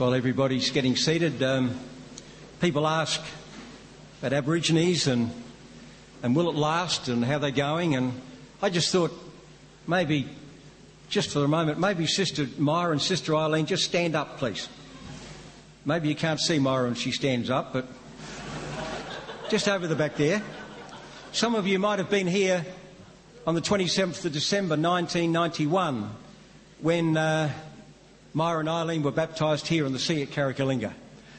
while everybody's getting seated, um, people ask about Aborigines and, and will it last and how they're going. And I just thought maybe, just for a moment, maybe Sister Myra and Sister Eileen just stand up, please. Maybe you can't see Myra when she stands up, but just over the back there. Some of you might have been here on the 27th of December 1991 when. Uh, Myra and Eileen were baptised here in the sea at Carrickalinga.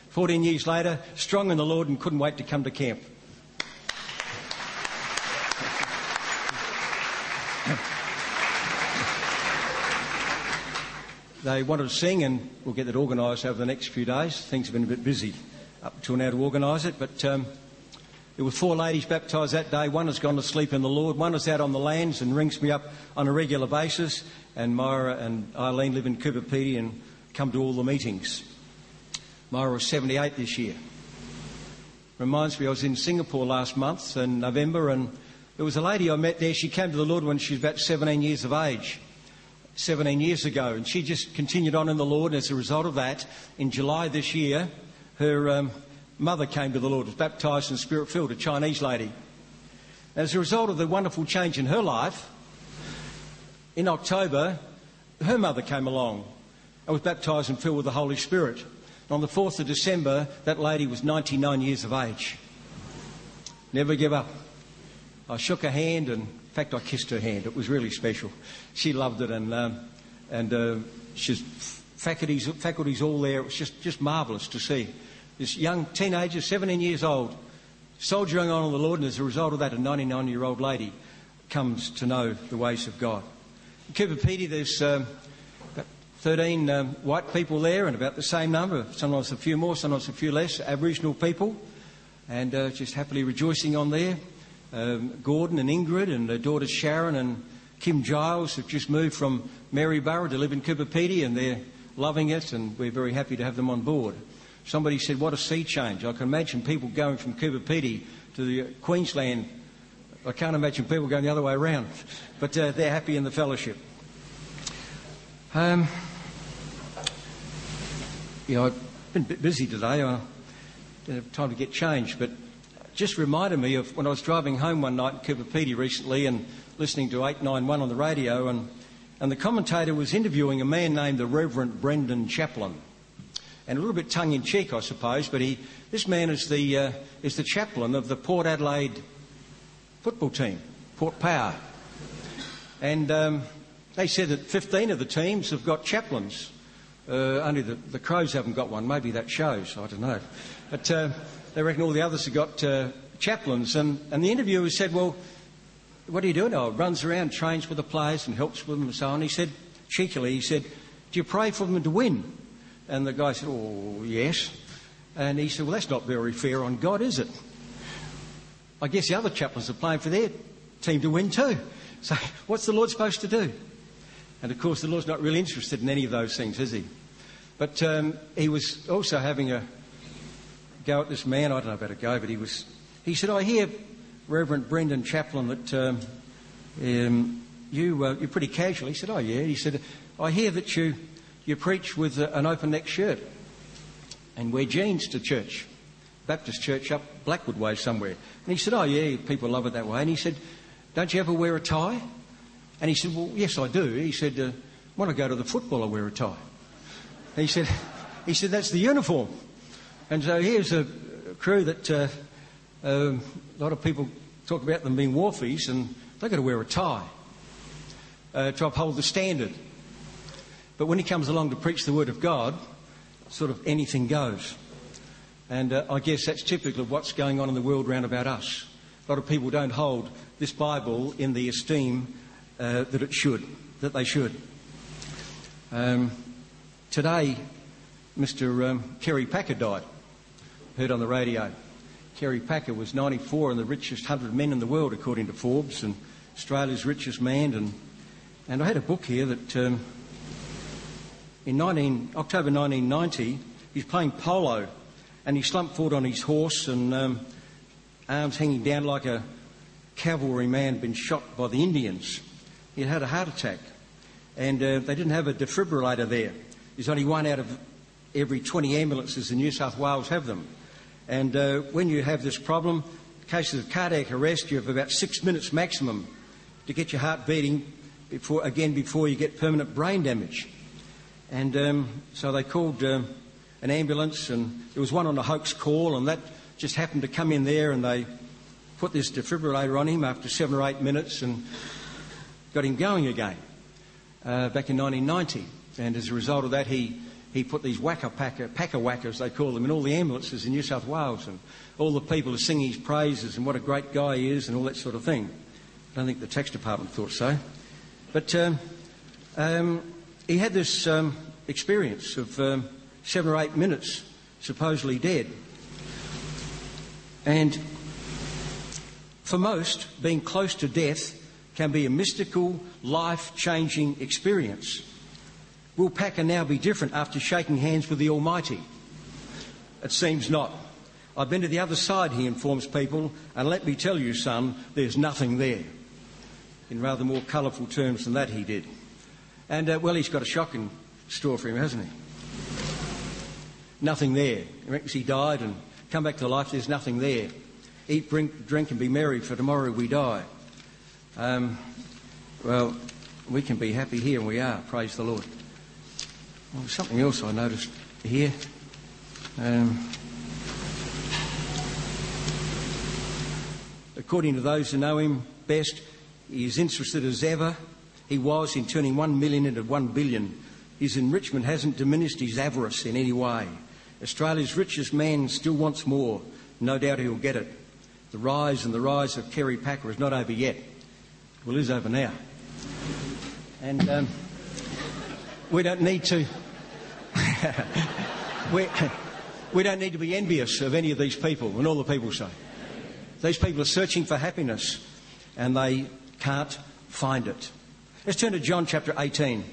14 years later, strong in the Lord and couldn't wait to come to camp. they wanted to sing, and we'll get that organised over the next few days. Things have been a bit busy up until now to organise it, but um, there were four ladies baptised that day. One has gone to sleep in the Lord. One is out on the lands and rings me up on a regular basis and Myra and Eileen live in Coober Pedy and come to all the meetings. Myra was 78 this year. Reminds me, I was in Singapore last month in November, and there was a lady I met there. She came to the Lord when she was about 17 years of age, 17 years ago, and she just continued on in the Lord. And as a result of that, in July this year, her um, mother came to the Lord, was baptized and spirit filled, a Chinese lady. As a result of the wonderful change in her life, in October, her mother came along and was baptised and filled with the Holy Spirit. And on the 4th of December, that lady was 99 years of age. Never give up. I shook her hand and, in fact, I kissed her hand. It was really special. She loved it and, um, and uh, she's faculties, faculties all there. It was just, just marvellous to see. This young teenager, 17 years old, soldiering on in the Lord, and as a result of that, a 99 year old lady comes to know the ways of God. In Coober Pedy, there's um, about 13 um, white people there and about the same number, sometimes a few more, sometimes a few less, Aboriginal people, and uh, just happily rejoicing on there. Um, Gordon and Ingrid and their daughters Sharon and Kim Giles have just moved from Maryborough to live in Coober Pedy and they're loving it and we're very happy to have them on board. Somebody said, what a sea change. I can imagine people going from Coober Pedy to the Queensland I can't imagine people going the other way around, but uh, they're happy in the fellowship. Um, yeah, I've been a bit busy today. I didn't have time to get changed, but just reminded me of when I was driving home one night in Coober Pedy recently and listening to 891 on the radio, and, and the commentator was interviewing a man named the Reverend Brendan Chaplin. And a little bit tongue in cheek, I suppose, but he, this man is the, uh, is the chaplain of the Port Adelaide football team, Port Power. And um, they said that 15 of the teams have got chaplains. Uh, only the, the, Crows haven't got one. Maybe that shows. I don't know. But uh, they reckon all the others have got uh, chaplains. And, and the interviewer said, Well, what are you doing? Oh, runs around, trains with the players and helps with them and so on. He said, cheekily, he said, Do you pray for them to win? And the guy said, Oh, yes. And he said, Well, that's not very fair on God, is it? I guess the other chaplains are playing for their team to win too. So what's the Lord supposed to do? And of course, the Lord's not really interested in any of those things, is he? But um, he was also having a go at this man. I don't know about a go, but he was. He said, "I hear, Reverend Brendan Chaplin, that um, um, you uh, you're pretty casual." He said, "Oh yeah." He said, "I hear that you you preach with an open neck shirt and wear jeans to church." Baptist church up Blackwood Way somewhere. And he said, Oh, yeah, people love it that way. And he said, Don't you ever wear a tie? And he said, Well, yes, I do. He said, uh, When I go to the football, I wear a tie. And he said, he said, That's the uniform. And so here's a crew that uh, uh, a lot of people talk about them being wharfies, and they've got to wear a tie uh, to uphold the standard. But when he comes along to preach the word of God, sort of anything goes. And uh, I guess that's typical of what's going on in the world round about us. A lot of people don't hold this Bible in the esteem uh, that it should, that they should. Um, today, Mr. Um, Kerry Packer died. Heard on the radio. Kerry Packer was 94 and the richest 100 men in the world, according to Forbes, and Australia's richest man. And, and I had a book here that um, in 19, October 1990, he's playing polo and he slumped forward on his horse and um, arms hanging down like a cavalry man been shot by the Indians. He had a heart attack, and uh, they didn't have a defibrillator there. There's only one out of every 20 ambulances in New South Wales have them. And uh, when you have this problem, cases of cardiac arrest, you have about six minutes maximum to get your heart beating before, again before you get permanent brain damage. And um, so they called um, an ambulance, and there was one on a hoax call, and that just happened to come in there, and they put this defibrillator on him after seven or eight minutes and got him going again uh, back in 1990. And as a result of that, he, he put these whacker packer, packer whackers, they call them, in all the ambulances in New South Wales. And all the people are singing his praises and what a great guy he is and all that sort of thing. I don't think the tax department thought so. But um, um, he had this um, experience of um, seven or eight minutes supposedly dead. And for most, being close to death can be a mystical, life changing experience. Will Packer now be different after shaking hands with the Almighty? It seems not. I've been to the other side, he informs people, and let me tell you, son, there's nothing there. In rather more colourful terms than that, he did. And, uh, well, he's got a shock in store for him, hasn't he? Nothing there. He died and come back to life, there's nothing there. Eat, drink, drink and be merry, for tomorrow we die. Um, well, we can be happy here, and we are, praise the Lord. Well, something else I noticed here. Um, according to those who know him best, he is interested as ever. He was in turning one million into one billion. His enrichment hasn't diminished his avarice in any way. Australia's richest man still wants more. No doubt he'll get it. The rise and the rise of Kerry Packer is not over yet. Well, it is over now. And um, we don't need to. we, we don't need to be envious of any of these people, and all the people say. These people are searching for happiness and they can't find it. Let's turn to John chapter 18.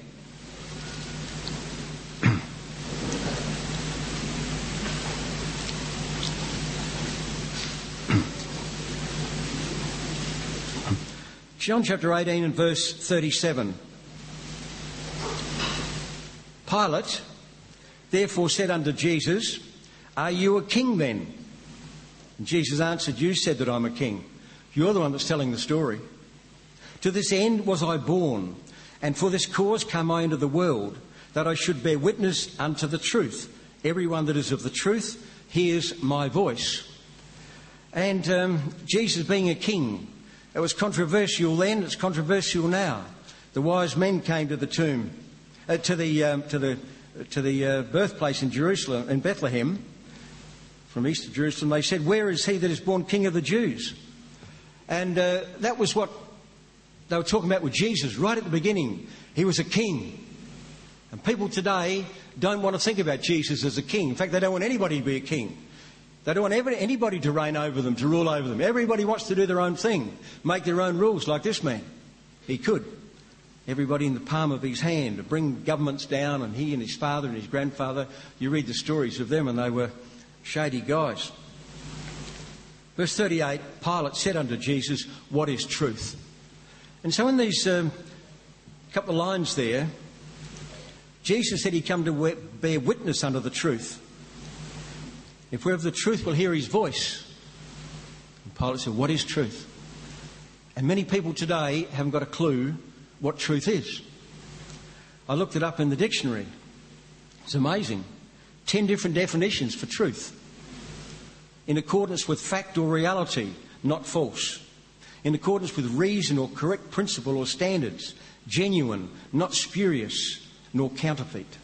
John chapter 18 and verse 37. Pilate therefore said unto Jesus, Are you a king then? And Jesus answered, You said that I'm a king. You're the one that's telling the story. To this end was I born, and for this cause come I into the world, that I should bear witness unto the truth. Everyone that is of the truth hears my voice. And um, Jesus being a king, it was controversial then, it's controversial now. The wise men came to the tomb, uh, to the, um, to the, to the uh, birthplace in Jerusalem, in Bethlehem, from east of Jerusalem. They said, Where is he that is born King of the Jews? And uh, that was what they were talking about with Jesus right at the beginning. He was a king. And people today don't want to think about Jesus as a king. In fact, they don't want anybody to be a king. They don't want anybody to reign over them, to rule over them. Everybody wants to do their own thing, make their own rules, like this man. He could. Everybody in the palm of his hand, to bring governments down, and he and his father and his grandfather. You read the stories of them, and they were shady guys. Verse 38 Pilate said unto Jesus, What is truth? And so, in these um, couple of lines there, Jesus said he come to bear witness unto the truth. If we're of the truth, we'll hear his voice. And Pilate said, What is truth? And many people today haven't got a clue what truth is. I looked it up in the dictionary. It's amazing. Ten different definitions for truth. In accordance with fact or reality, not false. In accordance with reason or correct principle or standards, genuine, not spurious, nor counterfeit.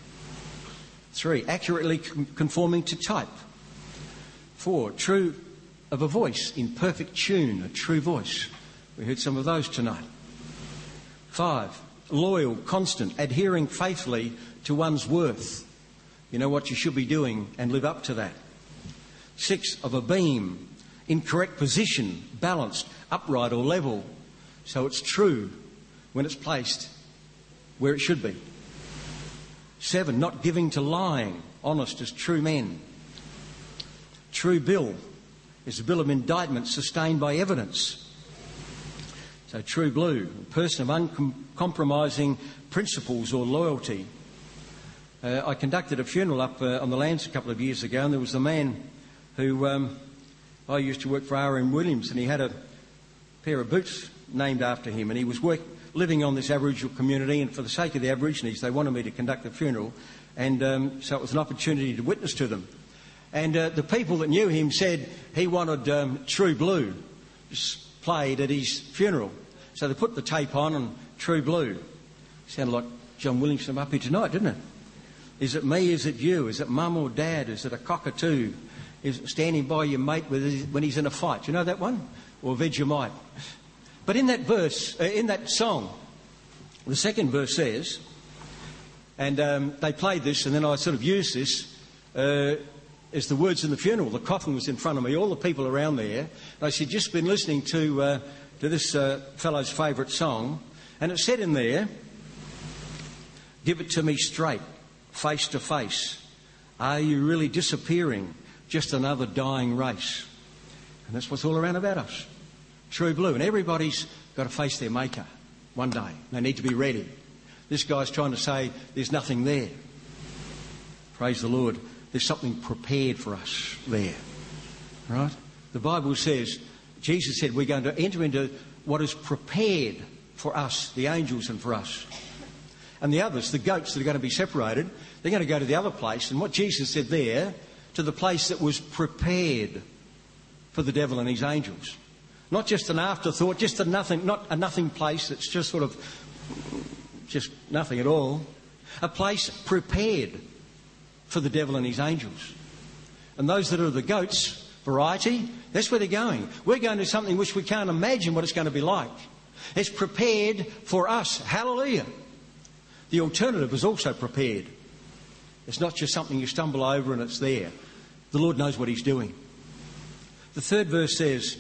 Three, accurately conforming to type. Four, true of a voice in perfect tune, a true voice. We heard some of those tonight. Five, loyal, constant, adhering faithfully to one's worth. You know what you should be doing and live up to that. Six, of a beam, in correct position, balanced, upright or level, so it's true when it's placed where it should be. Seven, not giving to lying, honest as true men. True bill is a bill of indictment sustained by evidence. So, true blue, a person of uncompromising principles or loyalty. Uh, I conducted a funeral up uh, on the lands a couple of years ago, and there was a man who um, I used to work for R.M. Williams, and he had a pair of boots named after him, and he was work, living on this Aboriginal community, and for the sake of the Aborigines, they wanted me to conduct the funeral, and um, so it was an opportunity to witness to them. And uh, the people that knew him said he wanted um, True Blue played at his funeral. So they put the tape on and True Blue. Sounded like John Williamson up here tonight, didn't it? Is it me? Is it you? Is it mum or dad? Is it a cockatoo? Is standing by your mate when he's in a fight? You know that one? Or Vegemite? But in that verse, uh, in that song, the second verse says, and um, they played this, and then I sort of used this uh, as the words in the funeral. The coffin was in front of me, all the people around there. And I said, just been listening to, uh, to this uh, fellow's favourite song, and it said in there, Give it to me straight face to face? Are you really disappearing? Just another dying race. And that's what's all around about us. True blue. And everybody's got to face their maker one day. They need to be ready. This guy's trying to say there's nothing there. Praise the Lord. There's something prepared for us there. Right? The Bible says, Jesus said, we're going to enter into what is prepared for us, the angels, and for us. And the others, the goats that are going to be separated, they're going to go to the other place. And what Jesus said there, to the place that was prepared for the devil and his angels. Not just an afterthought, just a nothing, not a nothing place that's just sort of just nothing at all. A place prepared for the devil and his angels. And those that are the goats, variety, that's where they're going. We're going to something which we can't imagine what it's going to be like. It's prepared for us. Hallelujah. The alternative is also prepared. It's not just something you stumble over and it's there. The Lord knows what He's doing. The third verse says,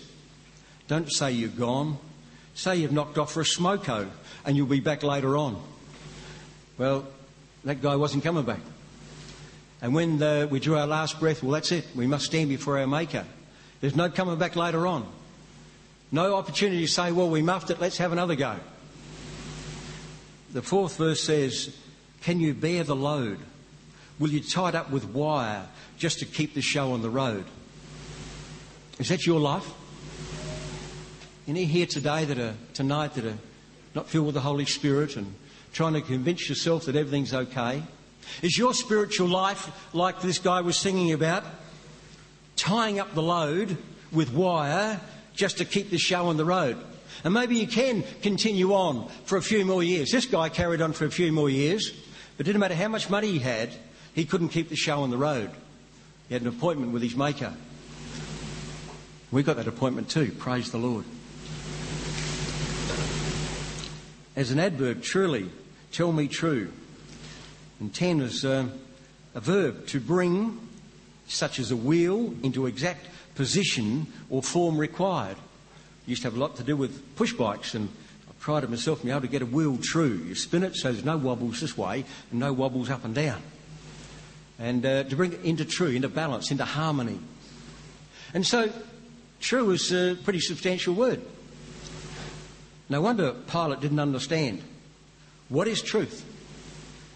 Don't say you're gone. Say you've knocked off for a smoko and you'll be back later on. Well, that guy wasn't coming back. And when the, we drew our last breath, well, that's it. We must stand before our Maker. There's no coming back later on. No opportunity to say, well, we muffed it, let's have another go. The fourth verse says, Can you bear the load? Will you tie it up with wire just to keep the show on the road? Is that your life? Any here today that are tonight that are not filled with the Holy Spirit and trying to convince yourself that everything's okay? Is your spiritual life like this guy was singing about? Tying up the load with wire just to keep the show on the road. And maybe you can continue on for a few more years. This guy carried on for a few more years, but it didn't matter how much money he had, he couldn't keep the show on the road. He had an appointment with his maker. We got that appointment too, praise the Lord. As an adverb, truly, tell me true. And 10 is uh, a verb, to bring, such as a wheel, into exact position or form required used to have a lot to do with push bikes, and I prided myself in being able to get a wheel true. You spin it so there's no wobbles this way and no wobbles up and down. And uh, to bring it into true, into balance, into harmony. And so, true is a pretty substantial word. No wonder Pilate didn't understand. What is truth?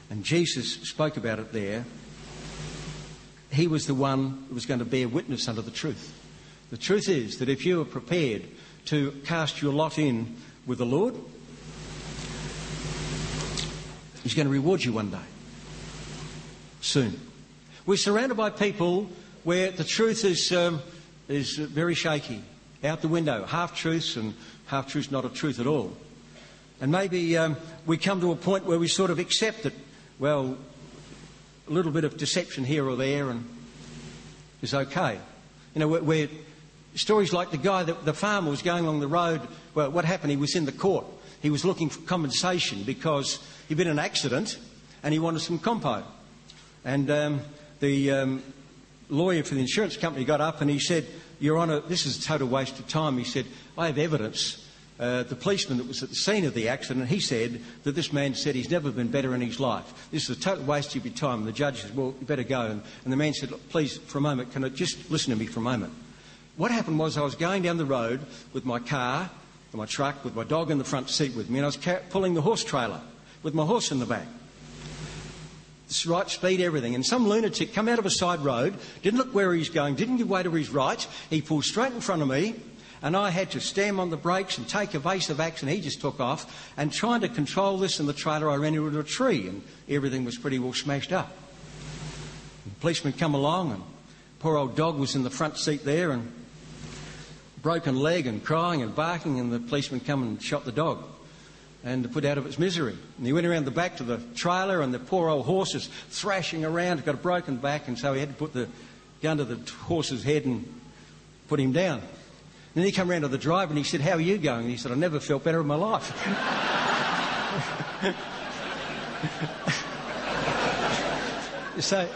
And Jesus spoke about it there. He was the one who was going to bear witness unto the truth. The truth is that if you are prepared to cast your lot in with the Lord, He's going to reward you one day. Soon. We're surrounded by people where the truth is, um, is very shaky, out the window, half truths and half truths not a truth at all. And maybe um, we come to a point where we sort of accept that, well, a little bit of deception here or there and is okay. You know, we're, we're Stories like the guy, that, the farmer was going along the road. Well, what happened? He was in the court. He was looking for compensation because he'd been in an accident and he wanted some compo. And um, the um, lawyer for the insurance company got up and he said, Your Honour, this is a total waste of time. He said, I have evidence. Uh, the policeman that was at the scene of the accident, he said that this man said he's never been better in his life. This is a total waste of your time. And the judge said, Well, you better go. And, and the man said, Please, for a moment, can I just listen to me for a moment? what happened was I was going down the road with my car, my truck, with my dog in the front seat with me, and I was pulling the horse trailer with my horse in the back. Right speed, everything. And some lunatic come out of a side road, didn't look where he's going, didn't give way to his right. He pulled straight in front of me, and I had to slam on the brakes and take evasive action. He just took off. And trying to control this in the trailer, I ran into a tree, and everything was pretty well smashed up. The policeman come along, and poor old dog was in the front seat there, and broken leg and crying and barking, and the policeman come and shot the dog and to put out of its misery. And he went around the back to the trailer, and the poor old horse is thrashing around, got a broken back, and so he had to put the gun to the horse's head and put him down. And then he came around to the driver and he said, How are you going? And he said, I never felt better in my life. so,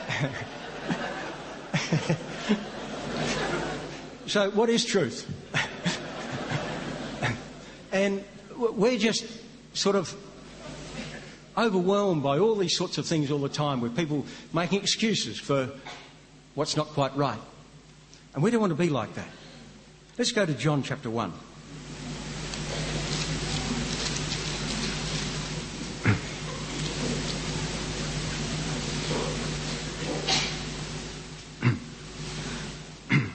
so, what is truth? and we're just sort of overwhelmed by all these sorts of things all the time, with people making excuses for what's not quite right. And we don't want to be like that. Let's go to John chapter 1.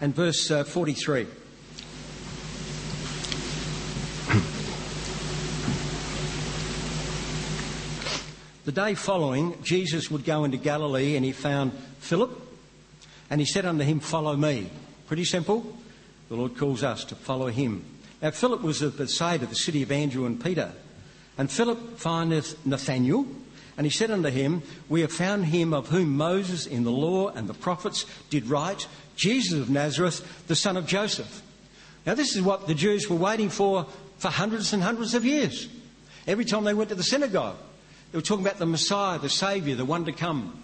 and verse uh, 43. The day following, Jesus would go into Galilee and he found Philip and he said unto him, Follow me. Pretty simple. The Lord calls us to follow him. Now, Philip was at the side of the city of Andrew and Peter. And Philip findeth Nathanael, and he said unto him, We have found him of whom Moses in the law and the prophets did write, Jesus of Nazareth, the son of Joseph. Now, this is what the Jews were waiting for for hundreds and hundreds of years. Every time they went to the synagogue, they were talking about the Messiah, the Saviour, the one to come.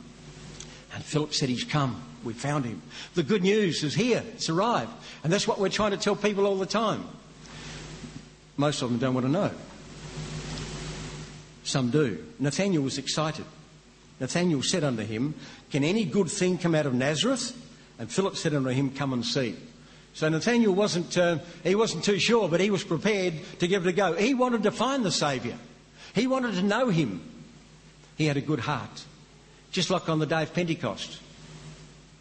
And Philip said, He's come. We found him. The good news is here. It's arrived. And that's what we're trying to tell people all the time. Most of them don't want to know. Some do. Nathanael was excited. Nathanael said unto him, Can any good thing come out of Nazareth? And Philip said unto him, Come and see. So Nathanael wasn't, uh, he wasn't too sure, but he was prepared to give it a go. He wanted to find the Saviour. He wanted to know him. He had a good heart. Just like on the day of Pentecost.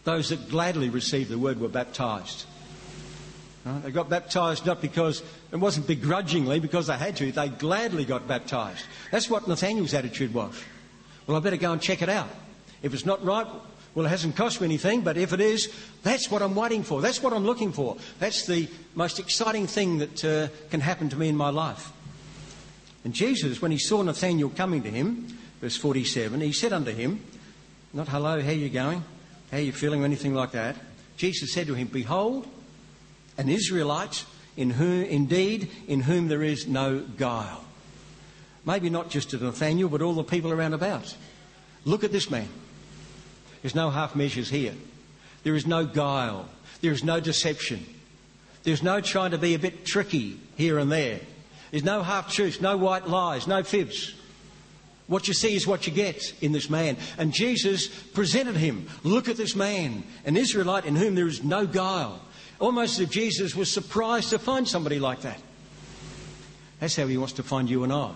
Those that gladly received the word were baptized. They got baptized not because it wasn't begrudgingly because they had to, they gladly got baptized. That's what Nathanael's attitude was. Well, I better go and check it out. If it's not right, well, it hasn't cost me anything, but if it is, that's what I'm waiting for. That's what I'm looking for. That's the most exciting thing that uh, can happen to me in my life. And Jesus, when he saw Nathanael coming to him, verse 47, he said unto him, Not hello, how you going? How you feeling, or anything like that. Jesus said to him, Behold, an Israelite in whom, indeed, in whom there is no guile. Maybe not just to Nathanael, but all the people around about. Look at this man. There's no half measures here. There is no guile. There is no deception. There's no trying to be a bit tricky here and there. There's no half truths, no white lies, no fibs. What you see is what you get in this man. And Jesus presented him. Look at this man, an Israelite in whom there is no guile. Almost as if Jesus was surprised to find somebody like that. That's how he wants to find you and I.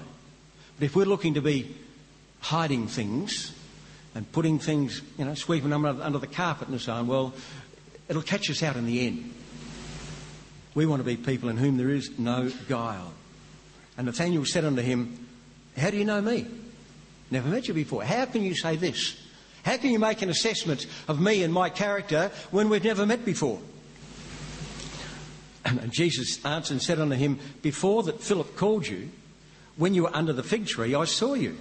But if we're looking to be hiding things and putting things, you know, sweeping them under, the carpet and so on, well, it'll catch us out in the end. We want to be people in whom there is no guile. And Nathanael said unto him, How do you know me? Never met you before. How can you say this? How can you make an assessment of me and my character when we've never met before? And Jesus answered and said unto him, Before that Philip called you, when you were under the fig tree, I saw you.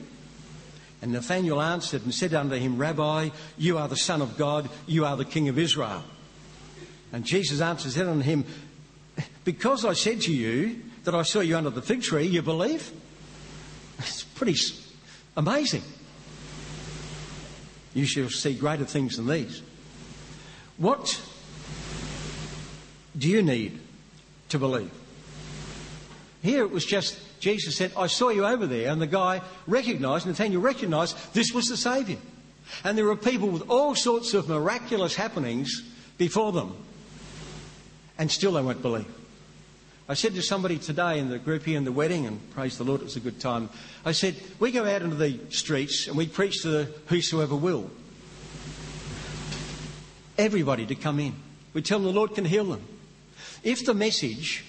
And Nathanael answered and said unto him, Rabbi, you are the Son of God, you are the King of Israel. And Jesus answered and said unto him, Because I said to you that I saw you under the fig tree, you believe? It's pretty Amazing. You shall see greater things than these. What do you need to believe? Here it was just Jesus said, I saw you over there, and the guy recognized, Nathanael recognized this was the Saviour. And there were people with all sorts of miraculous happenings before them, and still they won't believe. I said to somebody today in the group here in the wedding, and praise the Lord, it was a good time. I said, We go out into the streets and we preach to the whosoever will. Everybody to come in. We tell them the Lord can heal them. If the message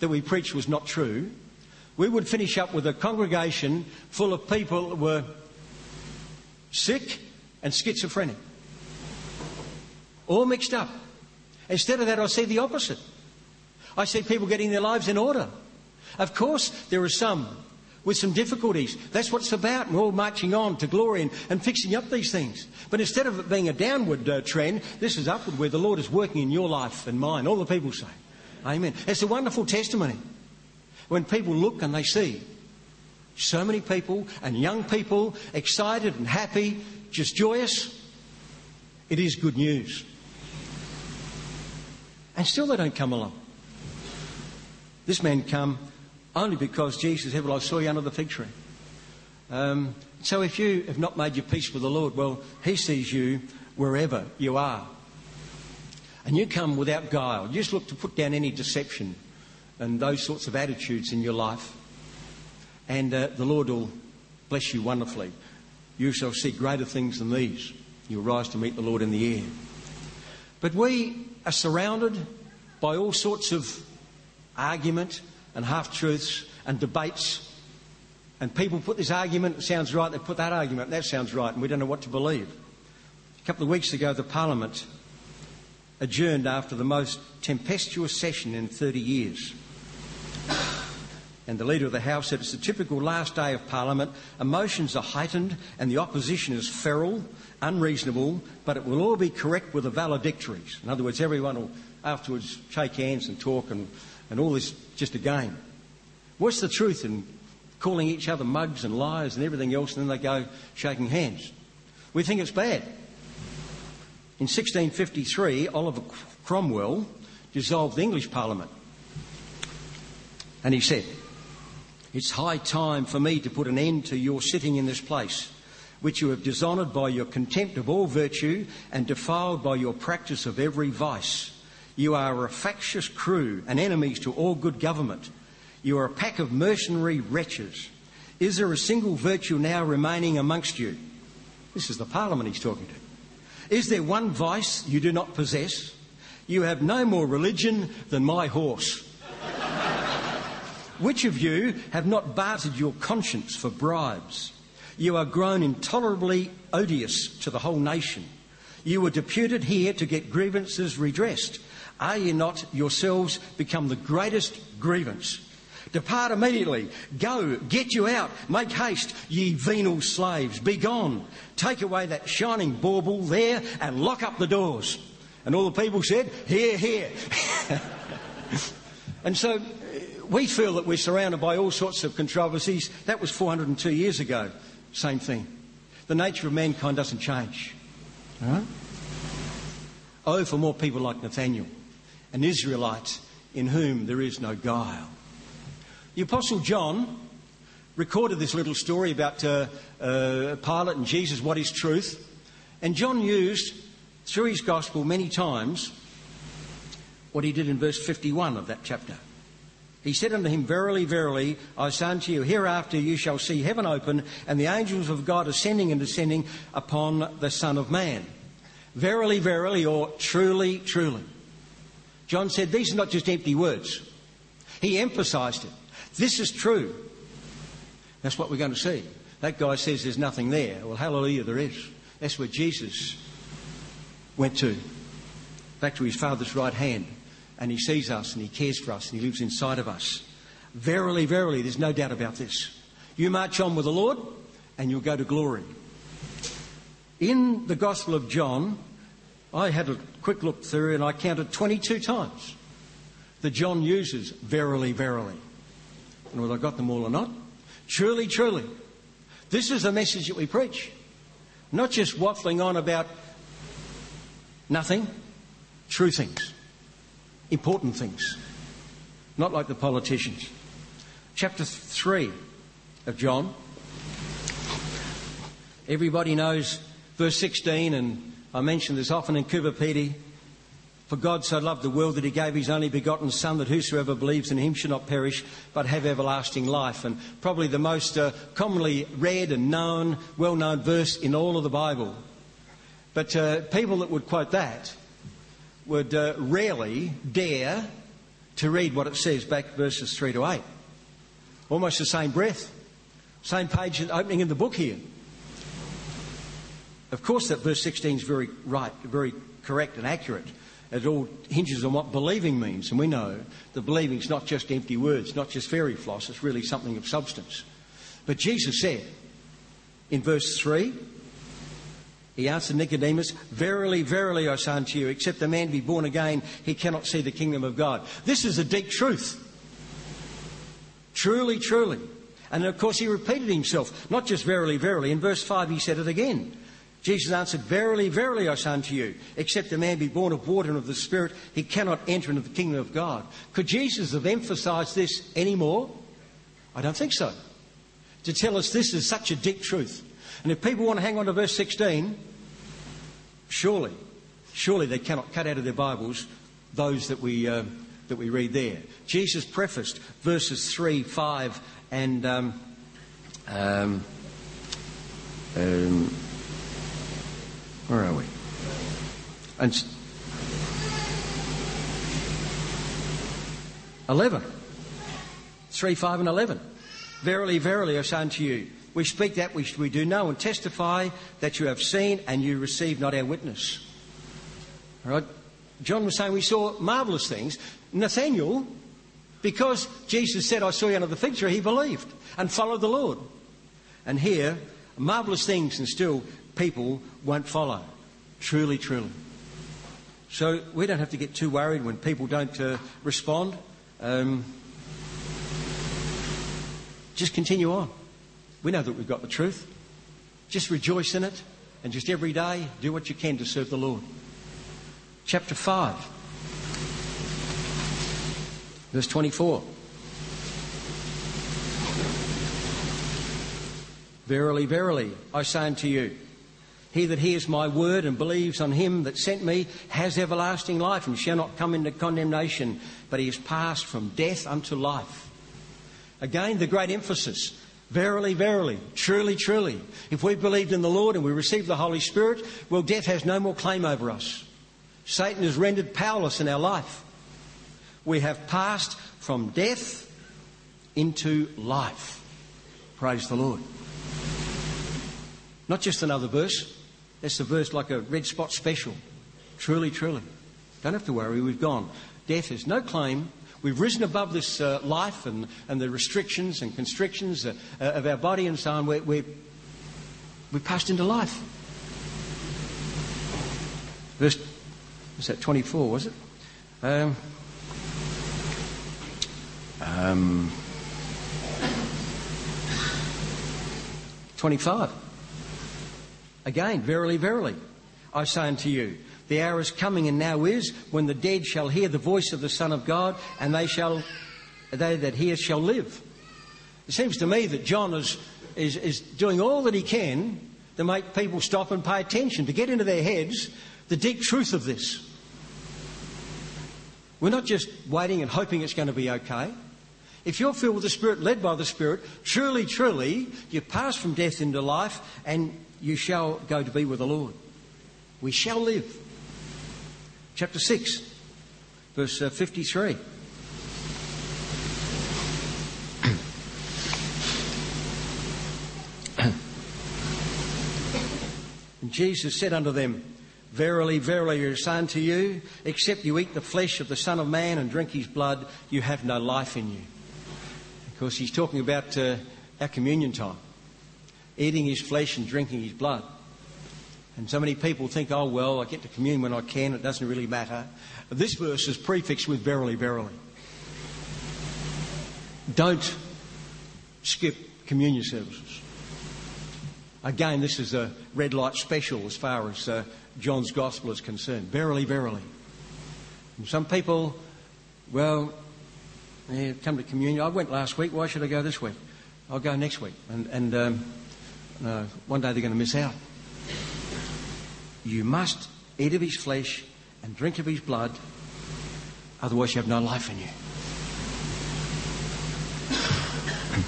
that we preached was not true, we would finish up with a congregation full of people that were sick and schizophrenic. All mixed up. Instead of that, I see the opposite. I see people getting their lives in order. Of course, there are some with some difficulties. That's what it's about. We're all marching on to glory and, and fixing up these things. But instead of it being a downward uh, trend, this is upward where the Lord is working in your life and mine. All the people say, Amen. It's a wonderful testimony when people look and they see so many people and young people excited and happy, just joyous. It is good news. And still they don't come along. This man come only because Jesus said, Well, I saw you under the fig tree. Um, so if you have not made your peace with the Lord, well, He sees you wherever you are. And you come without guile. You just look to put down any deception and those sorts of attitudes in your life. And uh, the Lord will bless you wonderfully. You shall see greater things than these. You'll rise to meet the Lord in the air. But we are surrounded by all sorts of argument and half truths and debates. And people put this argument, it sounds right, they put that argument, that sounds right, and we don't know what to believe. A couple of weeks ago, the Parliament adjourned after the most tempestuous session in 30 years. And the Leader of the House said it's the typical last day of Parliament. Emotions are heightened and the opposition is feral, unreasonable, but it will all be correct with the valedictories. In other words, everyone will afterwards shake hands and talk and, and all this just a game. What's the truth in calling each other mugs and liars and everything else and then they go shaking hands? We think it's bad. In 1653, Oliver Cromwell dissolved the English Parliament. And he said, It's high time for me to put an end to your sitting in this place, which you have dishonoured by your contempt of all virtue and defiled by your practice of every vice. You are a factious crew and enemies to all good government. You are a pack of mercenary wretches. Is there a single virtue now remaining amongst you? This is the Parliament he's talking to. Is there one vice you do not possess? You have no more religion than my horse. Which of you have not bartered your conscience for bribes? You are grown intolerably odious to the whole nation. You were deputed here to get grievances redressed. Are ye not yourselves become the greatest grievance? Depart immediately. Go, get you out. Make haste, ye venal slaves. Be gone. Take away that shining bauble there and lock up the doors. And all the people said, Hear, hear. and so we feel that we're surrounded by all sorts of controversies. That was 402 years ago. Same thing. The nature of mankind doesn't change. Oh, for more people like Nathanael, an Israelite in whom there is no guile. The Apostle John recorded this little story about uh, uh, Pilate and Jesus, what is truth. And John used, through his gospel, many times what he did in verse 51 of that chapter. He said unto him, Verily, verily, I say unto you, hereafter you shall see heaven open, and the angels of God ascending and descending upon the Son of Man. Verily, verily, or truly, truly. John said these are not just empty words. He emphasized it. This is true. That's what we're going to see. That guy says there's nothing there. Well, hallelujah, there is. That's where Jesus went to, back to his Father's right hand and He sees us and He cares for us and He lives inside of us. Verily, verily, there's no doubt about this. You march on with the Lord and you'll go to glory. In the Gospel of John, I had a quick look through and I counted 22 times that John uses verily, verily. And whether I got them all or not, truly, truly. This is the message that we preach. Not just waffling on about nothing, true things important things, not like the politicians. Chapter 3 of John. Everybody knows verse 16, and I mention this often in Coober Pedy. For God so loved the world that he gave his only begotten Son, that whosoever believes in him should not perish, but have everlasting life. And probably the most uh, commonly read and known, well known verse in all of the Bible. But uh, people that would quote that would uh, rarely dare to read what it says back verses 3 to 8. Almost the same breath, same page opening in the book here. Of course, that verse 16 is very right, very correct and accurate. It all hinges on what believing means, and we know that believing is not just empty words, not just fairy floss, it's really something of substance. But Jesus said in verse 3, he answered Nicodemus, Verily, verily, I say unto you, except a man be born again, he cannot see the kingdom of God. This is a deep truth. Truly, truly. And of course, he repeated himself, not just verily, verily. In verse 5, he said it again. Jesus answered, Verily, verily, I say unto you, except a man be born of water and of the Spirit, he cannot enter into the kingdom of God. Could Jesus have emphasized this any more? I don't think so. To tell us this is such a deep truth. And if people want to hang on to verse 16, surely, surely they cannot cut out of their Bibles those that we, uh, that we read there. Jesus prefaced verses 3, 5, and. Um, um, um, where are we? And 11. 3, 5, and 11. Verily, verily, I say unto you, we speak that which we do know and testify that you have seen and you receive not our witness. All right? John was saying we saw marvellous things. Nathanael, because Jesus said, I saw you under the fig tree, he believed and followed the Lord. And here, marvellous things and still people won't follow. Truly, truly. So we don't have to get too worried when people don't uh, respond. Um, just continue on. We know that we've got the truth. Just rejoice in it and just every day do what you can to serve the Lord. Chapter 5, verse 24. Verily, verily, I say unto you, he that hears my word and believes on him that sent me has everlasting life and shall not come into condemnation, but he is passed from death unto life. Again, the great emphasis. Verily, verily, truly, truly. If we believed in the Lord and we received the Holy Spirit, well, death has no more claim over us. Satan is rendered powerless in our life. We have passed from death into life. Praise the Lord. Not just another verse. That's the verse like a red spot special. Truly, truly. Don't have to worry, we've gone. Death has no claim. We've risen above this uh, life and, and the restrictions and constrictions uh, uh, of our body and so on. We're, we're, we passed into life. Verse, was that 24, was it? Um, um, 25. Again, verily, verily, I say unto you, the hour is coming and now is when the dead shall hear the voice of the Son of God, and they shall, they that hear shall live. It seems to me that John is, is, is doing all that he can to make people stop and pay attention, to get into their heads the deep truth of this. We're not just waiting and hoping it's going to be okay. If you're filled with the Spirit, led by the Spirit, truly, truly, you pass from death into life and you shall go to be with the Lord. We shall live. Chapter 6, verse uh, 53. and Jesus said unto them, Verily, verily, I say unto you, except you eat the flesh of the Son of Man and drink his blood, you have no life in you. Of course, he's talking about uh, our communion time eating his flesh and drinking his blood. And so many people think, oh, well, I get to commune when I can, it doesn't really matter. This verse is prefixed with verily, verily. Don't skip communion services. Again, this is a red light special as far as uh, John's gospel is concerned. Verily, verily. And some people, well, yeah, come to communion. I went last week. Why should I go this week? I'll go next week. And, and um, one day they're going to miss out. You must eat of his flesh and drink of his blood, otherwise you have no life in you.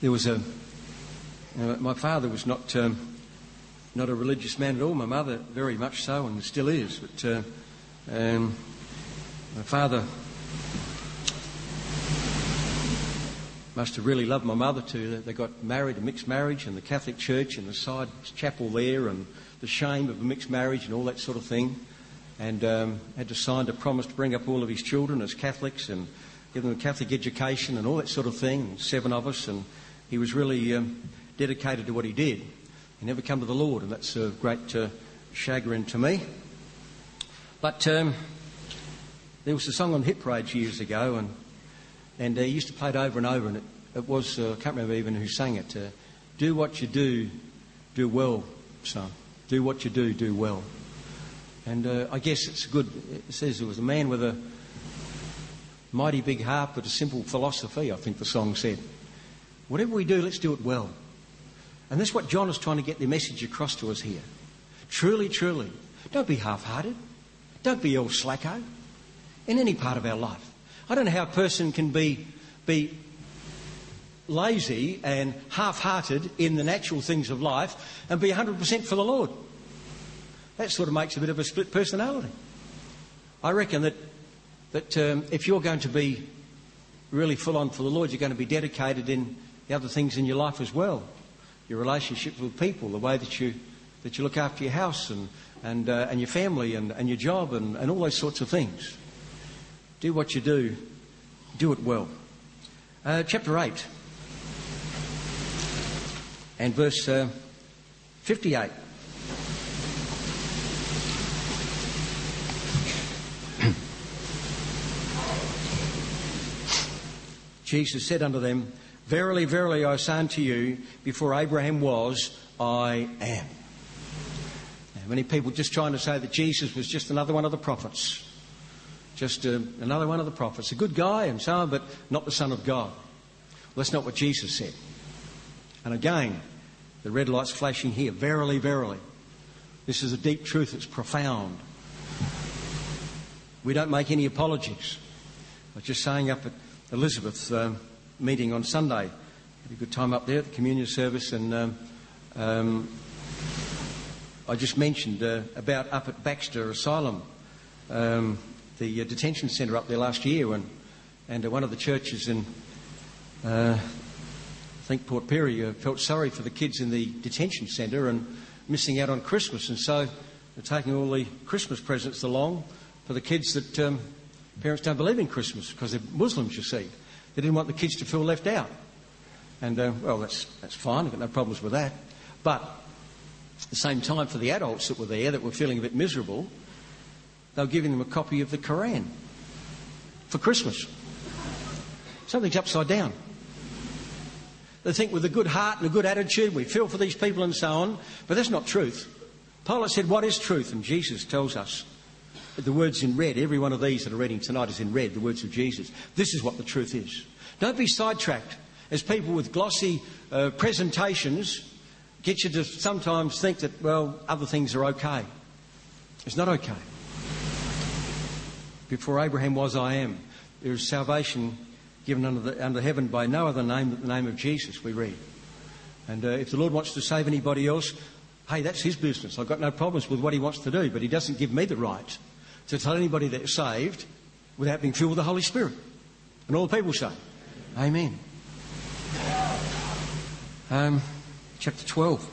there was a. My father was not um, not a religious man at all. My mother, very much so, and still is. But uh, um, my father must have really loved my mother too. They got married, a mixed marriage, and the Catholic Church, and the side chapel there, and the shame of a mixed marriage and all that sort of thing. And um, had to sign a promise to bring up all of his children as Catholics and give them a Catholic education and all that sort of thing. Seven of us, and he was really um, dedicated to what he did. He never come to the Lord, and that's a great uh, chagrin to me. But um, there was a song on Hit Parade years ago, and and uh, he used to play it over and over, and it, it was uh, I can't remember even who sang it. Uh, do what you do, do well, son. Do what you do, do well. And I guess it's good. It says it was a man with a mighty big heart but a simple philosophy, I think the song said. Whatever we do, let's do it well. And that's what John is trying to get the message across to us here. Truly, truly, don't be half hearted. Don't be all slacko in any part of our life. I don't know how a person can be, be lazy and half hearted in the natural things of life and be 100% for the Lord. That sort of makes a bit of a split personality. I reckon that, that um, if you're going to be really full on for the Lord, you're going to be dedicated in the other things in your life as well. Your relationships with people, the way that you, that you look after your house and, and, uh, and your family and, and your job and, and all those sorts of things. Do what you do, do it well. Uh, chapter 8 and verse uh, 58. Jesus said unto them, Verily, verily, I say unto you, before Abraham was, I am. Now, many people just trying to say that Jesus was just another one of the prophets. Just uh, another one of the prophets. A good guy and so on, but not the Son of God. Well, that's not what Jesus said. And again, the red light's flashing here. Verily, verily. This is a deep truth. It's profound. We don't make any apologies. I was just saying up at Elizabeth's um, meeting on Sunday. Had a good time up there at the communion service, and um, um, I just mentioned uh, about up at Baxter Asylum, um, the uh, detention centre up there last year, and, and uh, one of the churches in, uh, I think Port Pirie, uh, felt sorry for the kids in the detention centre and missing out on Christmas, and so they're taking all the Christmas presents along for the kids that um, Parents don't believe in Christmas because they're Muslims, you see. They didn't want the kids to feel left out. And, uh, well, that's, that's fine. I've got no problems with that. But at the same time, for the adults that were there that were feeling a bit miserable, they were giving them a copy of the Koran for Christmas. Something's upside down. They think with a good heart and a good attitude, we feel for these people and so on, but that's not truth. Pilate said, What is truth? And Jesus tells us the words in red, every one of these that are reading tonight is in red, the words of Jesus. This is what the truth is. Don't be sidetracked as people with glossy uh, presentations get you to sometimes think that, well, other things are okay. It's not okay. Before Abraham was, I am. There is salvation given under, the, under heaven by no other name but the name of Jesus, we read. And uh, if the Lord wants to save anybody else, hey, that's his business. I've got no problems with what he wants to do, but he doesn't give me the right to tell anybody they're saved without being filled with the Holy Spirit. And all the people say, Amen. Um, chapter 12.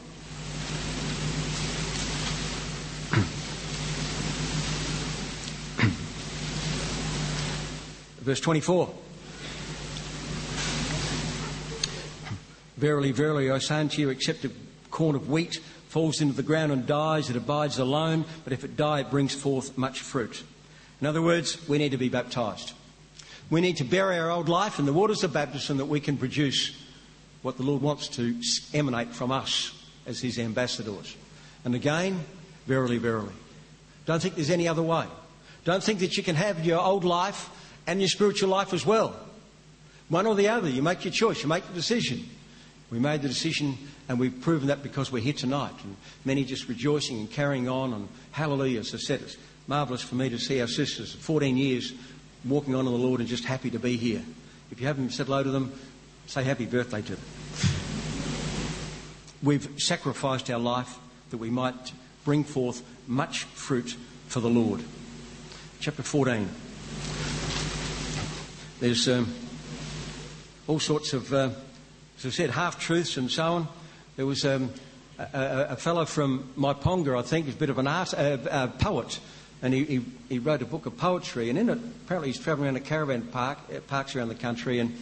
Verse 24. Verily, verily, I say unto you, except a corn of wheat falls into the ground and dies, it abides alone, but if it die, it brings forth much fruit. In other words, we need to be baptized. We need to bury our old life in the waters of baptism that we can produce what the Lord wants to emanate from us as His ambassadors. And again, verily, verily. Don't think there's any other way. Don't think that you can have your old life and your spiritual life as well. One or the other. You make your choice, you make the decision. We made the decision and we've proven that because we're here tonight. And many just rejoicing and carrying on and hallelujah, so said it. marvellous for me to see our sisters, 14 years, walking on in the Lord and just happy to be here. If you haven't said hello to them, say happy birthday to them. We've sacrificed our life that we might bring forth much fruit for the Lord. Chapter 14. There's um, all sorts of, uh, as I said, half truths and so on. There was um, a, a, a, fellow from Myponga, I think, who's a bit of an art, uh, poet, and he, he, he, wrote a book of poetry. And in it, apparently, he's travelling around a caravan park, uh, parks around the country, and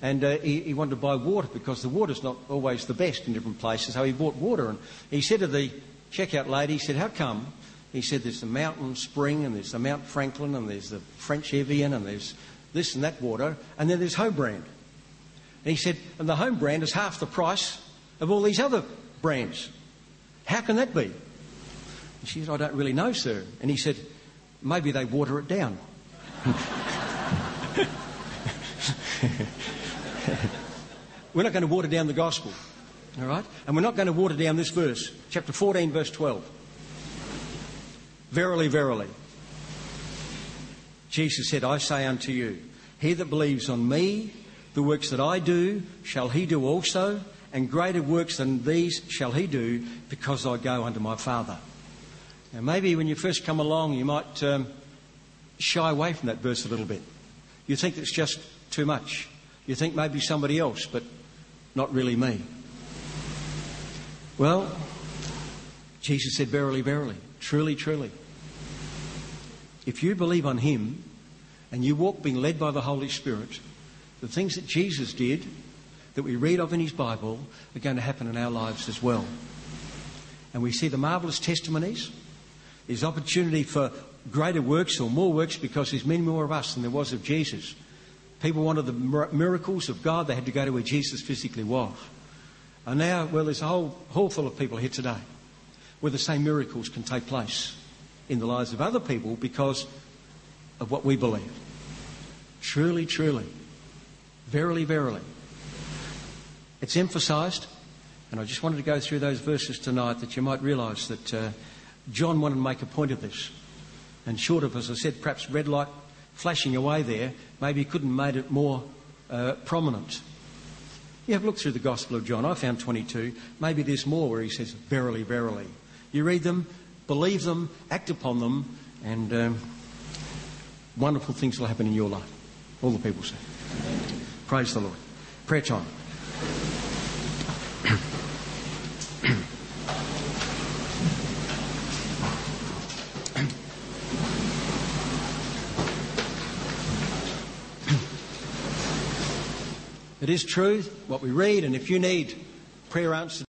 and uh, he, he, wanted to buy water because the water's not always the best in different places. So he bought water, and he said to the checkout lady, he said, "How come?" He said, "There's the Mountain Spring, and there's the Mount Franklin, and there's the French Evian, and there's this and that water, and then there's home brand." And he said, "And the home brand is half the price of all these other brands. How can that be?" And she said, "I don't really know, sir." And he said, "Maybe they water it down." we're not going to water down the gospel. All right? And we're not going to water down this verse, chapter 14, verse 12. Verily, verily. Jesus said, I say unto you, he that believes on me, the works that I do, shall he do also, and greater works than these shall he do, because I go unto my Father. Now, maybe when you first come along, you might um, shy away from that verse a little bit. You think it's just too much. You think maybe somebody else, but not really me. Well, Jesus said, Verily, verily, truly, truly. If you believe on Him and you walk being led by the Holy Spirit, the things that Jesus did, that we read of in His Bible, are going to happen in our lives as well. And we see the marvellous testimonies. There's opportunity for greater works or more works because there's many more of us than there was of Jesus. People wanted the miracles of God, they had to go to where Jesus physically was. And now, well, there's a whole hall full of people here today where the same miracles can take place in the lives of other people because of what we believe. Truly, truly, verily, verily. It's emphasized, and I just wanted to go through those verses tonight that you might realize that uh, John wanted to make a point of this. And short of, as I said, perhaps red light flashing away there, maybe he couldn't have made it more uh, prominent. You have looked through the Gospel of John. I found 22. Maybe there's more where he says, Verily, verily. You read them, believe them, act upon them, and um, wonderful things will happen in your life. All the people say. Praise the Lord. Prayer time. It is true, what we read, and if you need prayer answered,